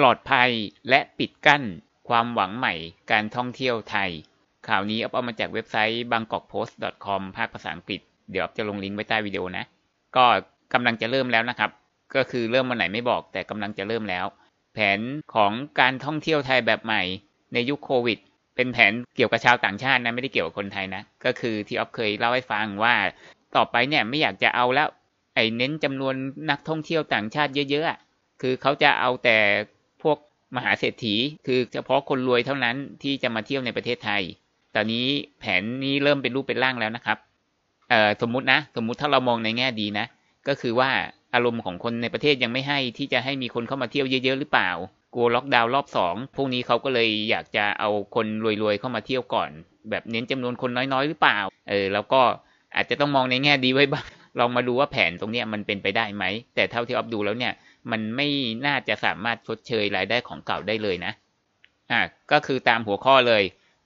ปลอดภัยและปิดกั้นความหวังใหม่การท่องเที่ยวไทย ข่าวนี้เอามาจากเว็บไซต์ bangkokpost.com ภาคภาษาอังกฤษ เดี๋ยวจะลงลิงก์ไว้ใต้วิดีโอนะ ก็กำลังจะเริ่มแล้วนะครับ ก็คือเริ่มวันไหนไม่บอกแต่กำลังจะเริ่มแล้ว แผนของการท่องเที่ยวไทยแบบใหม่ในยุคโควิด เป็นแผนเกี่ยวกับชาวต่างชาตินะไม่ได้เกี่ยวกับคนไทยนะ ก็คือที่ออฟเคยเล่าให้ฟังว่า ต่อไปเนี่ยไม่อยากจะเอาแล้วไอ้เน้นจำนวนนักท่องเที่ยวต่างชาติเยอะๆคือเขาจะเอาแต่ พวกมหาเศรษฐี คือเฉพาะคนรวยเท่านั้นที่จะมาเที่ยวในประเทศไทย ตอนนี้แผนนี้เริ่มเป็นรูปเป็นร่างแล้วนะครับสมมุตินะ สมมุติถ้าเรามองในแง่ดีนะ ก็คือว่าอารมณ์ของคนในประเทศยังไม่ให้ที่จะให้มีคนเข้ามาเที่ยวเยอะๆหรือเปล่า กลัวล็อกดาวน์รอบสองพวกนี้เขาก็เลยอยากจะเอาคนรวยๆเข้ามาเที่ยวก่อน แบบเน้นจำนวนคนน้อยๆหรือเปล่า เออ แล้วก็อาจจะต้องมองในแง่ดีไว้บ้าง ลองมาดูว่าแผนตรงนี้มันเป็นไปได้ไหม แต่เท่าที่ออฟดูแล้วเนี่ย มันไม่น่าจะสามารถชดเชยรายได้ของเก่าได้เลยนะ อะก็คือตามหัวข้อเลย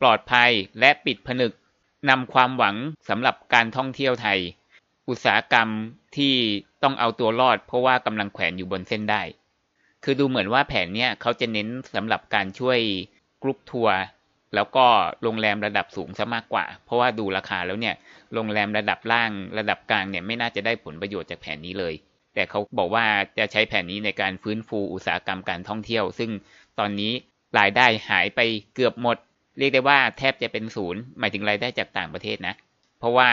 ปลอดภัยและปิดผนึกนำความหวังสำหรับการท่องเที่ยวไทย อุตสาหกรรมที่ต้องเอาตัวรอดเพราะว่ากำลังแขวนอยู่บนเส้นได้ คือดูเหมือนว่าแผนเนี้ยเขาจะเน้นสำหรับการช่วยกรุ๊ปทัวร์แล้วก็โรงแรมระดับสูงซะมากกว่า เพราะว่าดูราคาแล้วเนี่ย โรงแรมระดับล่างระดับกลางเนี่ยไม่น่าจะได้ผลประโยชน์จากแผนนี้เลย แต่เขาบอกว่าจะใช้แผนนี้ในการฟื้นฟูอุตสาหกรรมการท่องเที่ยว ซึ่งตอนนี้รายได้หายไปเกือบหมด เรียกได้ว่าแทบจะเป็นศูนย์หมายถึงรายได้จากต่างประเทศนะ เพราะว่า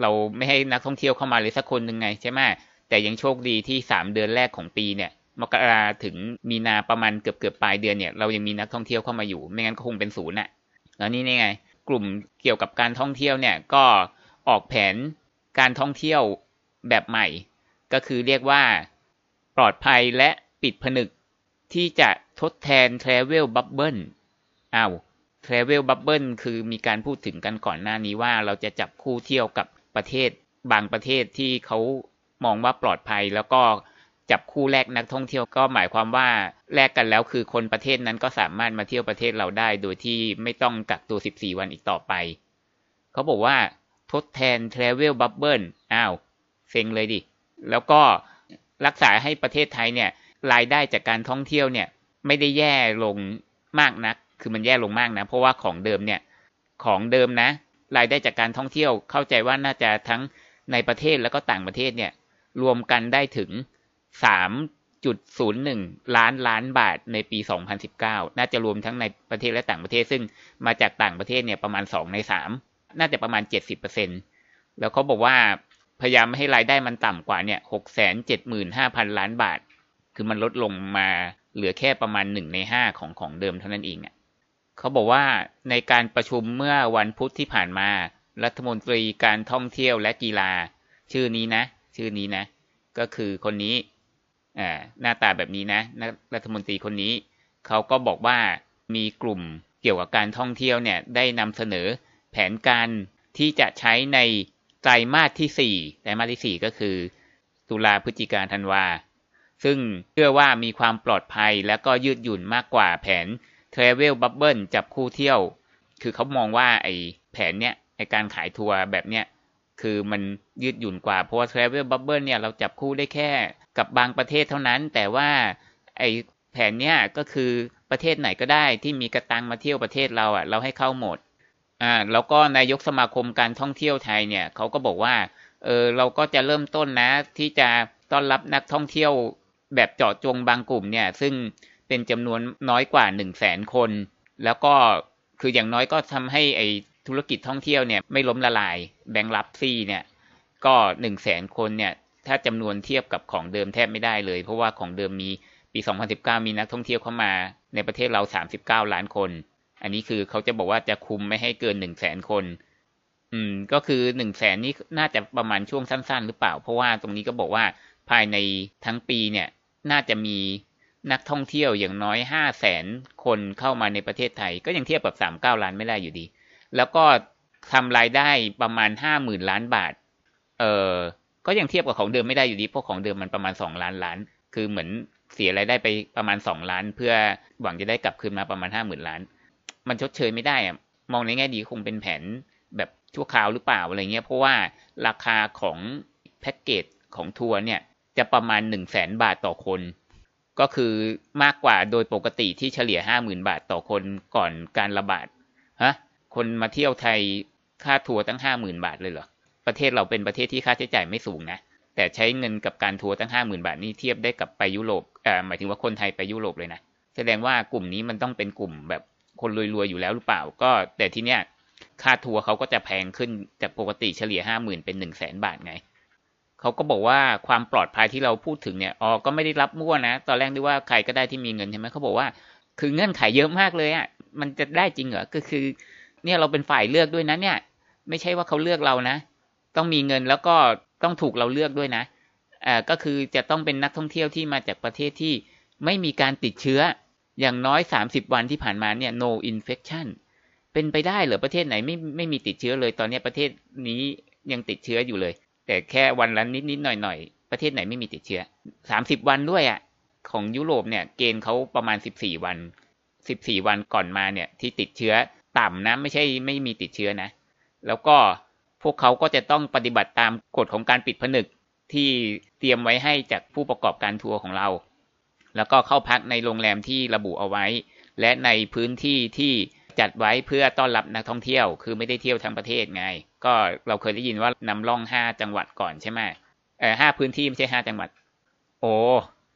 เราไม่ให้นักท่องเที่ยวเข้ามาเลยสักคนหนึ่งไงใช่ไหมแต่ยังโชคดีที่ 3 เดือนแรกของปีเนี่ยมกราถึงมีนาประมาณเกือบเกือบปลายเดือนเนี่ยเรายังมีนักท่องเที่ยวเข้ามาอยู่ ไม่งั้นก็คงเป็นศูนย์น่ะแล้วนี่ไง กลุ่มเกี่ยวกับการท่องเที่ยวเนี่ยก็ออกแผนการท่องเที่ยวแบบใหม่ ก็คือเรียกว่า ปลอดภัยและปิดผนึก ที่จะทดแทน Travel Bubble อ้าว Travel Bubble คือมีการพูดถึงกันก่อนหน้านี้ว่าเราจะจับคู่เที่ยวกับประเทศ บางประเทศที่เขามองว่าปลอดภัยแล้วก็จับคู่แลกนักท่องเที่ยวก็หมายความว่าแลกกันแล้วคือคนประเทศนั้นก็สามารถมาเที่ยวประเทศเราได้ โดยที่ไม่ต้องกักตัว 14 วันอีกต่อไป เขาบอกว่าทดแทน Travel Bubble อ้าวเซ็งเลยดิ แล้วก็รักษาให้ประเทศไทยเนี่ยรายได้จากการท่องเที่ยวเนี่ยไม่ได้แย่ลงมากนัก คือมันแย่ลงมากนะ เพราะว่าของเดิมเนี่ยของเดิมนะ รายได้จากการท่องเที่ยวเข้าใจว่าน่าจะทั้งในประเทศแล้วก็ต่างประเทศเนี่ยรวมกันได้ถึง 3.01 ล้านล้านบาทในปี 2019 น่าจะรวมทั้งในประเทศและต่างประเทศ ซึ่งมาจากต่างประเทศเนี่ยประมาณ 2 ใน 3 น่าจะประมาณ 70%แล้วเขาบอกว่า พยายามไม่ให้รายได้มันต่ำกว่าเนี่ย675,000ล้านบาท คือมันลดลงมาเหลือแค่ประมาณ1ใน5ของของเดิมเท่านั้นเองอะเขาบอกว่าในการประชุมเมื่อวันพุธที่ผ่านมา รัฐมนตรีการท่องเที่ยวและกีฬา ชื่อนี้นะ ชื่อนี้นะ ก็คือคนนี้อ่าหน้าตาแบบนี้นะ รัฐมนตรีคนนี้ เขาก็บอกว่ามีกลุ่มเกี่ยวกับการท่องเที่ยวเนี่ยได้นำเสนอแผนการที่จะใช้ใน ไตรมาสที่ 4 ไตรมาสที่ 4 ก็คือ ตุลาพฤศจิกาธันวา ซึ่งเชื่อว่ามีความปลอดภัยและก็ยืดหยุ่นมากกว่าแผน Travel Bubble จับคู่เที่ยว คือเขามองว่าไอ้แผนเนี้ยไอ้การขายทัวร์แบบเนี้ยคือมันยืดหยุ่นกว่า เพราะว่า Travel Bubble เนี่ยเราจับคู่ได้แค่กับบางประเทศเท่านั้น แต่ว่าไอ้แผนเนี้ยก็คือประเทศไหนก็ได้ที่มีกระตังมาเที่ยวประเทศเราอะเราให้เข้าหมด อ่าแล้วก็นายกสมาคมการท่องเที่ยวไทยเนี่ยเขาก็บอกว่าเออเราก็จะเริ่มต้นนะที่จะต้อนรับนักท่องเที่ยวแบบเจาะจงบางกลุ่มเนี่ย ซึ่งเป็นจำนวนน้อยกว่า1 0 0 0 0แสนคน แล้วก็คืออย่างน้อยก็ทำให้ไอธุรกิจท่องเที่ยวเนี่ยไม่ล้มละลายแบงค์รับซี่เนี่ยก็1 0 0 0 0แสนคนเนี่ยถ้าจำนวนเทียบกับของเดิมแทบไม่ได้เลย เพราะว่าของเดิมมีปี 2019 มีนักท่องเที่ยวเข้ามาในประเทศเรา 39 ล้านคน อันนี้คือเขาจะบอกว่าจะคุมไม่ให้เกิน1 0 0 0 0แสนคน อืม ก็คือ1 0 0 0 0แสนนี่น่าจะประมาณช่วงสั้น ๆ หรือเปล่า เพราะว่าตรงนี้ก็บอกว่าภายในทั้งปีเนี่ย น่าจะมีนักท่องเที่ยวอย่างน้อย5 0 0แสนคนเข้ามาในประเทศไทย ก็ยังเทียบกับ39ล้านไม่ได้อยู่ดี แล้วก็ทำรายได้ประมาณ50,000ล้านบาท เออก็ยังเทียบกับของเดิมไม่ได้อยู่ดี เพราะของเดิมมันประมาณ2ล้านล้าน คือเหมือนเสียรายได้ไปประมาณ2ล้าน เพื่อหวังจะได้กลับคืนมาประมาณ50,000ล้าน มันชดเชยไม่ได้อะมองในแง่ดีคงเป็นแผนแบบชั่วคราวหรือเปล่าอะไรเงี้ยเพราะว่าราคาของแพ็กเกจของทัวร์เนี่ยจะประมาณ 1 0 0 0 0แสนบาทต่อคน ก็คือมากกว่าโดยปกติที่เฉลี่ยห้าหมื่นบาทต่อคนก่อนการระบาดฮะคนมาเที่ยวไทยค่าทัวร์ตั้งห้าหมื่นบาทเลยเหรอ ประเทศเราเป็นประเทศที่ค่าใช้จ่ายไม่สูงนะ แต่ใช้เงินกับการทัวร์ตั้งห้าหมื่นบาทนี่เทียบได้กับไปยุโรปเอ่อหมายถึงว่าคนไทยไปยุโรปเลยนะ แสดงว่ากลุ่มนี้มันต้องเป็นกลุ่มแบบ คนรวยๆอยู่แล้วหรือเปล่า ก็แต่ทีเนี้ยค่าทัวร์เขาก็จะแพงขึ้นจากปกติเฉลี่ยห้าหมื่นเป็นหนึ่งแสนบาทไงเขาก็บอกว่าความปลอดภัยที่เราพูดถึงเนี่ยอ๋อก็ไม่ได้รับมั่วนะ ตอนแรกนึกว่าใครก็ได้ที่มีเงินใช่ไหมเขาบอกว่า คือเงื่อนไขเยอะมากเลยอะ่ะมันจะได้จริงเหรอก็คือ เนี่ยเราเป็นฝ่ายเลือกด้วยนะเนี่ย ไม่ใช่ว่าเขาเลือกเรานะ ต้องมีเงินแล้วก็ต้องถูกเราเลือกด้วยนะอ่าก็คือจะต้องเป็นนักท่องเที่ยวที่มาจากประเทศที่ไม่มีการติดเชื้อ อย่างน้อยสามสิบวันที่ผ่านมาเนี่ย no infection เป็นไปได้เหรอประเทศไหนไม่ไม่มีติดเชื้อเลยตอนนี้ประเทศนี้ยังติดเชื้ออยู่เลย แต่แค่วันละนิดนิดหน่อยหน่อยประเทศไหนไม่มีติดเชื้อสามสิบวันด้วยอะ่ะของยุโรปเนี่ยเกณฑ์เขาประมาณสิบสี่วันสิบสี่วันก่อนมาเนี่ยที่ติดเชื้อต่ำนะไม่ใช่ไม่มีติดเชื้อนะ แล้วก็พวกเขาก็จะต้องปฏิบัติตามกฎของการปิดผนึกที่เตรียมไว้ให้จากผู้ประกอบการทัวร์ของเรา แล้วก็เข้าพักในโรงแรมที่ระบุเอาไว้ และในพื้นที่ที่จัดไว้เพื่อต้อนรับนักท่องเที่ยว คือไม่ได้เที่ยวทั้งประเทศไง ก็เราเคยได้ยินว่านำร่องห้าจังหวัดก่อนใช่ไหมเออห้าพื้นที่ไม่ใช่ห้าจังหวัด โอ้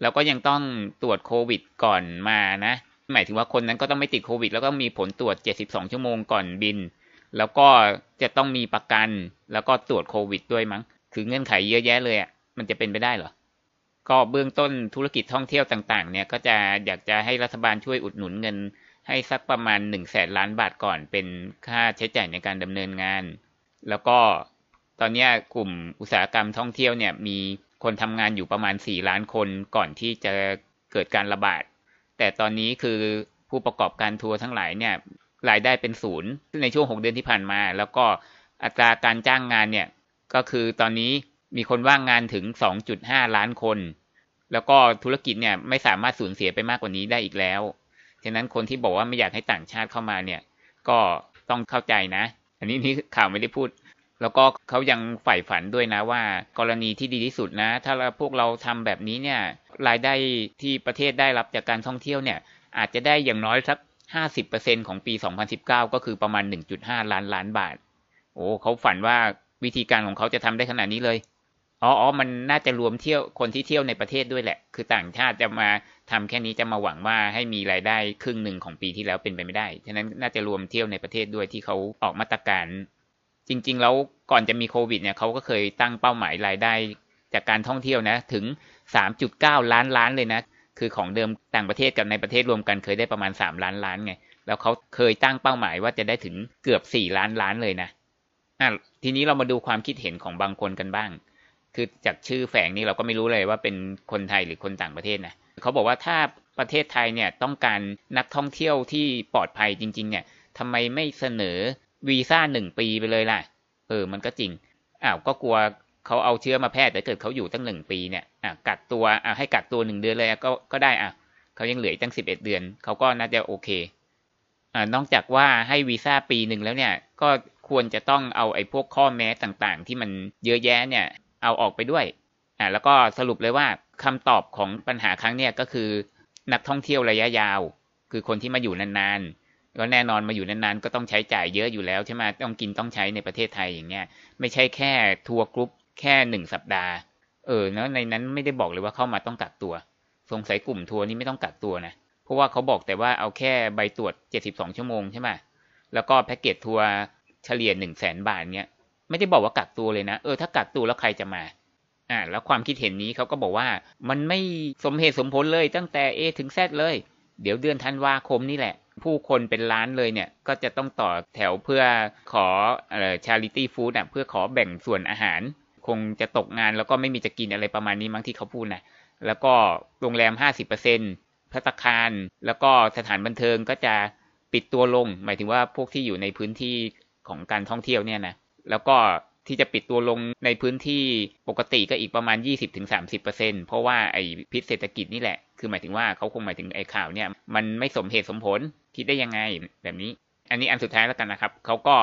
แล้วก็ยังต้องตรวจโควิดก่อนมานะ หมายถึงว่าคนนั้นก็ต้องไม่ติดโควิด แล้วก็มีผลตรวจ 72 ชั่วโมงก่อนบิน แล้วก็จะต้องมีประกัน แล้วก็ตรวจโควิดด้วยมั้ง คือเงื่อนไขเยอะแยะเลยอะ มันจะเป็นไปได้เหรอ ก็เบื้องต้นธุรกิจท่องเที่ยวต่างๆ เนี่ยก็จะอยากจะให้รัฐบาลช่วยอุดหนุนเงิน ให้สักประมาณ1นึ่งแสนล้านบาทก่อนเป็นค่าใช้จ่ายในการดำเนินงาน แล้วก็ตอนนี้กลุ่มอุตสาหกรรมท่องเที่ยวเนี่ยมีคนทำงานอยู่ประมาณ 4 ล้านคนก่อนที่จะเกิดการระบาด แต่ตอนนี้คือผู้ประกอบการทัวร์ทั้งหลายเนี่ยรายได้เป็นศูนย์ในช่วง 6 เดือนที่ผ่านมา แล้วก็อัตราการจ้างงานเนี่ยก็คือตอนนี้ มีคนว่างงานถึง 2.5 ล้านคน แล้วก็ธุรกิจเนี่ยไม่สามารถสูญเสียไปมากกว่านี้ได้อีกแล้ว ฉะนั้นคนที่บอกว่าไม่อยากให้ต่างชาติเข้ามาเนี่ย ก็ต้องเข้าใจนะ อันนี้นี่ข่าวไม่ได้พูด แล้วก็เขายังใฝ่ฝันด้วยนะว่า กรณีที่ดีที่สุดนะ ถ้าพวกเราทำแบบนี้เนี่ย รายได้ที่ประเทศได้รับจากการท่องเที่ยวเนี่ย อาจจะได้อย่างน้อยสัก 50%ของปี 2019 ก็คือประมาณ 1.5 ล้านล้านบาท โอ้เขาฝันว่าวิธีการของเขาจะทำได้ขนาดนี้เลย อ๋ออมันน่าจะรวมเที่ยวคนที่เที่ยวในประเทศด้วยแหละ คือต่างชาติจะมาทำแค่นี้จะมาหวังว่าให้มีรายได้ครึ่งหนึ่งของปีที่แล้วเป็นไปไม่ได้ ฉะนั้นน่าจะรวมเที่ยวในประเทศด้วยที่เขาออกมาตรการ จริง ๆ แล้วก่อนจะมีโควิดเนี่ยเขาก็เคยตั้งเป้าหมายรายได้ จากการท่องเที่ยวนะถึง 3.9 ล้านล้านเลยนะ คือของเดิมต่างประเทศกับในประเทศรวมกันเคยได้ประมาณ 3 ล้านล้านไง แล้วเขาเคยตั้งเป้าหมายว่าจะได้ถึงเกือบ 4 ล้านล้านเลยนะอะทีนี้เรามาดูความคิดเห็นของบางคนกันบ้าง คือจากชื่อแฝงนี่เราก็ไม่รู้เลยว่าเป็นคนไทยหรือคนต่างประเทศนะเขาบอกว่าถ้าประเทศไทยเนี่ยต้องการนักท่องเที่ยวที่ปลอดภัยจริง ๆ เนี่ยทำไมไม่เสนอวีซ่าหนึ่งปีไปเลยล่ะ เออ มันก็จริง อ้าว ก็กลัวเขาเอาเชื้อมาแพร่แต่เกิดเขาอยู่ตั้งหนึ่งปีเนี่ย อะกักตัว อะให้กักตัวหนึ่งเดือนเลยก็ ก็ได้ อะเขายังเหลือตั้งสิบเอ็ดเดือน เขาก็น่าจะโอเค อ่า นอกจากว่าให้วีซ่าปีหนึ่งแล้วเนี่ย ก็ควรจะต้องเอาไอ้พวกข้อแม้ต่างๆ ที่มันเยอะแยะเนี่ย เอาออกไปด้วยอ่าแล้วก็สรุปเลยว่าคำตอบของปัญหาครั้งเนี้ยก็คือนักท่องเที่ยวระยะยาว คือคนที่มาอยู่นานๆก็แน่นอนมาอยู่นานๆก็ต้องใช้จ่ายเยอะอยู่แล้วใช่ไหมต้องกินต้องใช้ในประเทศไทยอย่างเงี้ยไม่ใช่แค่ทัวร์กรุ๊ปแค่หนึ่งสัปดาห์ เออแล้วในนั้นไม่ได้บอกเลยว่าเข้ามาต้องกักตัว สงสัยกลุ่มทัวร์นี้ไม่ต้องกักตัวนะเพราะว่าเขาบอกแต่ว่าเอาแค่ใบตรวจ 72 ชั่วโมงใช่ไหมแล้วก็แพ็กเกจทัวร์เฉลี่ย1 0 0 0 0แสนบาทเนี้ย ไม่ได้บอกว่ากักตัวเลยนะ เออถ้ากักตัวแล้วใครจะมาอ่าแล้วความคิดเห็นนี้เขาก็บอกว่ามันไม่สมเหตุสมผลเลยตั้งแต่ A ถึง Z เลย เดี๋ยวเดือนธันวาคมนี่แหละ ผู้คนเป็นล้านเลยเนี่ยก็จะต้องต่อแถวเพื่อขอเอ่อ charity food อะเพื่อขอแบ่งส่วนอาหาร คงจะตกงานแล้วก็ไม่มีจะกินอะไรประมาณนี้มั้งที่เขาพูดนะแล้วก็โรงแรม 50%พัตคาร แล้วก็สถานบันเทิงก็จะปิดตัวลง หมายถึงว่าพวกที่อยู่ในพื้นที่ของการท่องเที่ยวเนี่ยนะ แล้วก็ที่จะปิดตัวลงในพื้นที่ปกติก็อีกประมาณ 20-30%เพราะว่าไอ้พิษเศรษฐกิจนี่แหละ คือหมายถึงว่าเขาคงหมายถึงไอ้ข่าวเนี่ย มันไม่สมเหตุสมผล คิดได้ยังไงแบบนี้ อันนี้อันสุดท้ายแล้วกันนะครับ เขาก็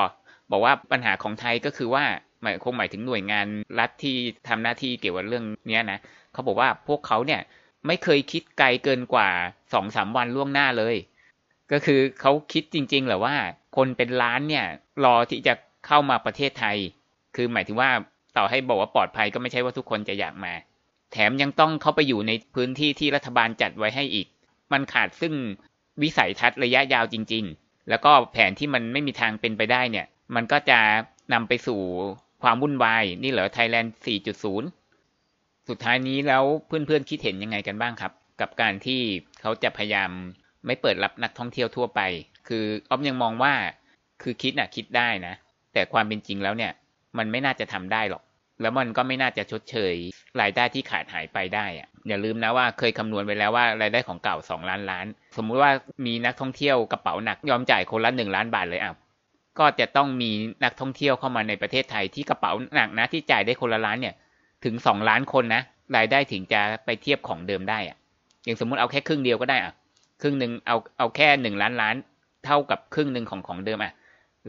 บอกว่าปัญหาของไทยก็คือว่าหมายคงหมายถึงหน่วยงานรัฐที่ทำหน้าที่เกี่ยวกับเรื่องนี้นะ เขาบอกว่าพวกเขาเนี่ยไม่เคยคิดไกลเกินกว่าสองสามวันล่วงหน้าเลย ก็คือเขาคิดจริงๆเหรอว่า คนเป็นล้านเนี่ยรอที่จะ เข้ามาประเทศไทย คือหมายถึงว่าต่อให้บอกว่าปลอดภัยก็ไม่ใช่ว่าทุกคนจะอยากมา แถมยังต้องเข้าไปอยู่ในพื้นที่ที่รัฐบาลจัดไว้ให้อีก มันขาดซึ่งวิสัยทัศน์ระยะยาวจริง ๆ แล้วก็แผนที่มันไม่มีทางเป็นไปได้เนี่ย มันก็จะนำไปสู่ความวุ่นวาย นี่เหรอไทยแลนด์ 4.0 สุดท้ายนี้แล้วเพื่อนๆคิดเห็นยังไงกันบ้างครับ กับการที่เขาจะพยายามไม่เปิดรับนักท่องเที่ยวทั่วไป คือออฟยังมองว่าคือคิดน่ะคิดได้นะ แต่ความเป็นจริงแล้วเนี่ย มันไม่น่าจะทำได้หรอก แล้วมันก็ไม่น่าจะชดเชยรายได้ที่ขาดหายไปได้อะอย่าลืมนะว่าเคยคำนวณไว้แล้วว่ารายได้ของเก่า 2 ล้านล้าน สมมุติว่ามีนักท่องเที่ยวกระเป๋าหนักยอมจ่ายคนละ1ล้านบาทเลยอะก็จะต้องมีนักท่องเที่ยวเข้ามาในประเทศไทยที่กระเป๋าหนักนะที่จ่ายได้คนละล้านเนี่ย ถึง 2 ล้านคนนะรายได้ถึงจะไปเทียบของเดิมได้อะอย่างสมมุติเอาแค่ครึ่งเดียวก็ได้อะ ครึ่งหนึ่งเอาเอาแค่หนึ่งล้านล้าน เท่ากับครึ่งหนึ่งของของเดิมอะ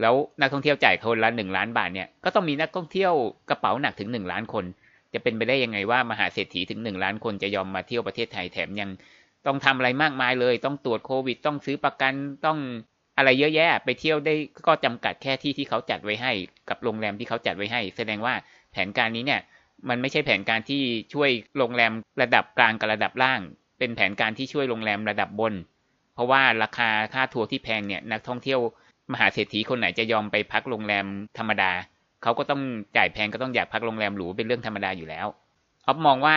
แล้วนักท่องเที่ยวจ่ายคนละหนึ่งล้านบาทเนี่ยก็ต้องมีนักท่องเที่ยวกระเป๋าหนักถึงหนึ่งล้านคน จะเป็นไปได้ยังไงว่ามหาเศรษฐีถึงหนึ่งล้านคนจะยอมมาเที่ยวประเทศไทยแถมยังต้องทำอะไรมากมายเลย ต้องตรวจโควิด ต้องซื้อประกันต้องอะไรเยอะแยะ ไปเที่ยวได้ก็จำกัดแค่ที่ที่เขาจัดไว้ให้ กับโรงแรมที่เขาจัดไว้ให้ แสดงว่าแผนการนี้เนี่ยมันไม่ใช่แผนการที่ช่วยโรงแรมระดับกลางกับระดับล่าง เป็นแผนการที่ช่วยโรงแรมระดับบน เพราะว่าราคาค่าทัวร์ที่แพงเนี่ยนักท่องเที่ยว มหาเศรษฐีคนไหนจะยอมไปพักโรงแรมธรรมดา เขาก็ต้องจ่ายแพงก็ต้องอยากพักโรงแรมหรูเป็นเรื่องธรรมดาอยู่แล้วออฟมองว่า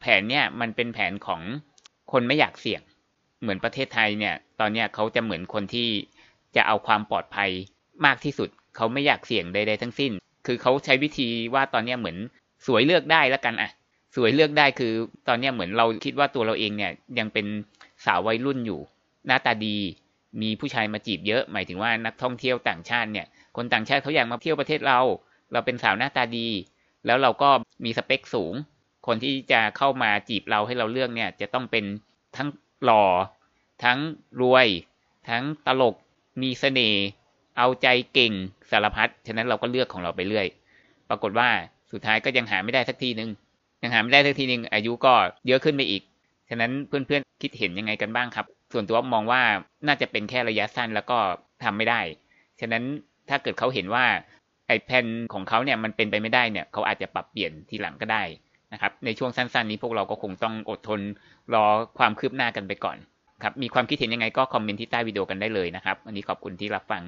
แผนเนี่ยมันเป็นแผนของคนไม่อยากเสี่ยง เหมือนประเทศไทยเนี่ย ตอนเนี้ยเขาจะเหมือนคนที่จะเอาความปลอดภัยมากที่สุด เขาไม่อยากเสี่ยงใดๆทั้งสิ้น คือเขาใช้วิธีว่าตอนเนี้ยเหมือนสวยเลือกได้แล้วกันอะสวยเลือกได้คือ ตอนเนี้ยเหมือนเราคิดว่าตัวเราเองเนี่ยยังเป็นสาววัยรุ่นอยู่ หน้าตาดี มีผู้ชายมาจีบเยอะ หมายถึงว่านักท่องเที่ยวต่างชาติเนี่ย คนต่างชาติเขาอยากมาเที่ยวประเทศเรา เราเป็นสาวหน้าตาดี แล้วเราก็มีสเปคสูง คนที่จะเข้ามาจีบเราให้เราเลือกเนี่ย จะต้องเป็นทั้งหล่อ ทั้งรวย ทั้งตลก มีเสน่ห์ เอาใจเก่งสารพัด ฉะนั้นเราก็เลือกของเราไปเรื่อย ปรากฏว่าสุดท้ายก็ยังหาไม่ได้สักทีหนึ่งยังหาไม่ได้สักทีหนึ่งอายุก็เยอะขึ้นไปอีก ฉะนั้นเพื่อนๆคิดเห็นยังไงกันบ้างครับ ส่วนตัวมองว่าน่าจะเป็นแค่ระยะสั้นแล้วก็ทำไม่ได้ ฉะนั้นถ้าเกิดเขาเห็นว่าไอ้แผนของเขาเนี่ยมันเป็นไปไม่ได้เนี่ยเขาอาจจะปรับเปลี่ยนทีหลังก็ได้นะครับในช่วงสั้นๆ นี้พวกเราก็คงต้องอดทนรอความคืบหน้ากันไปก่อนครับมีความคิดเห็นยังไงก็คอมเมนต์ที่ใต้วิดีโอกันได้เลยนะครับ วันนี้ขอบคุณที่รับฟัง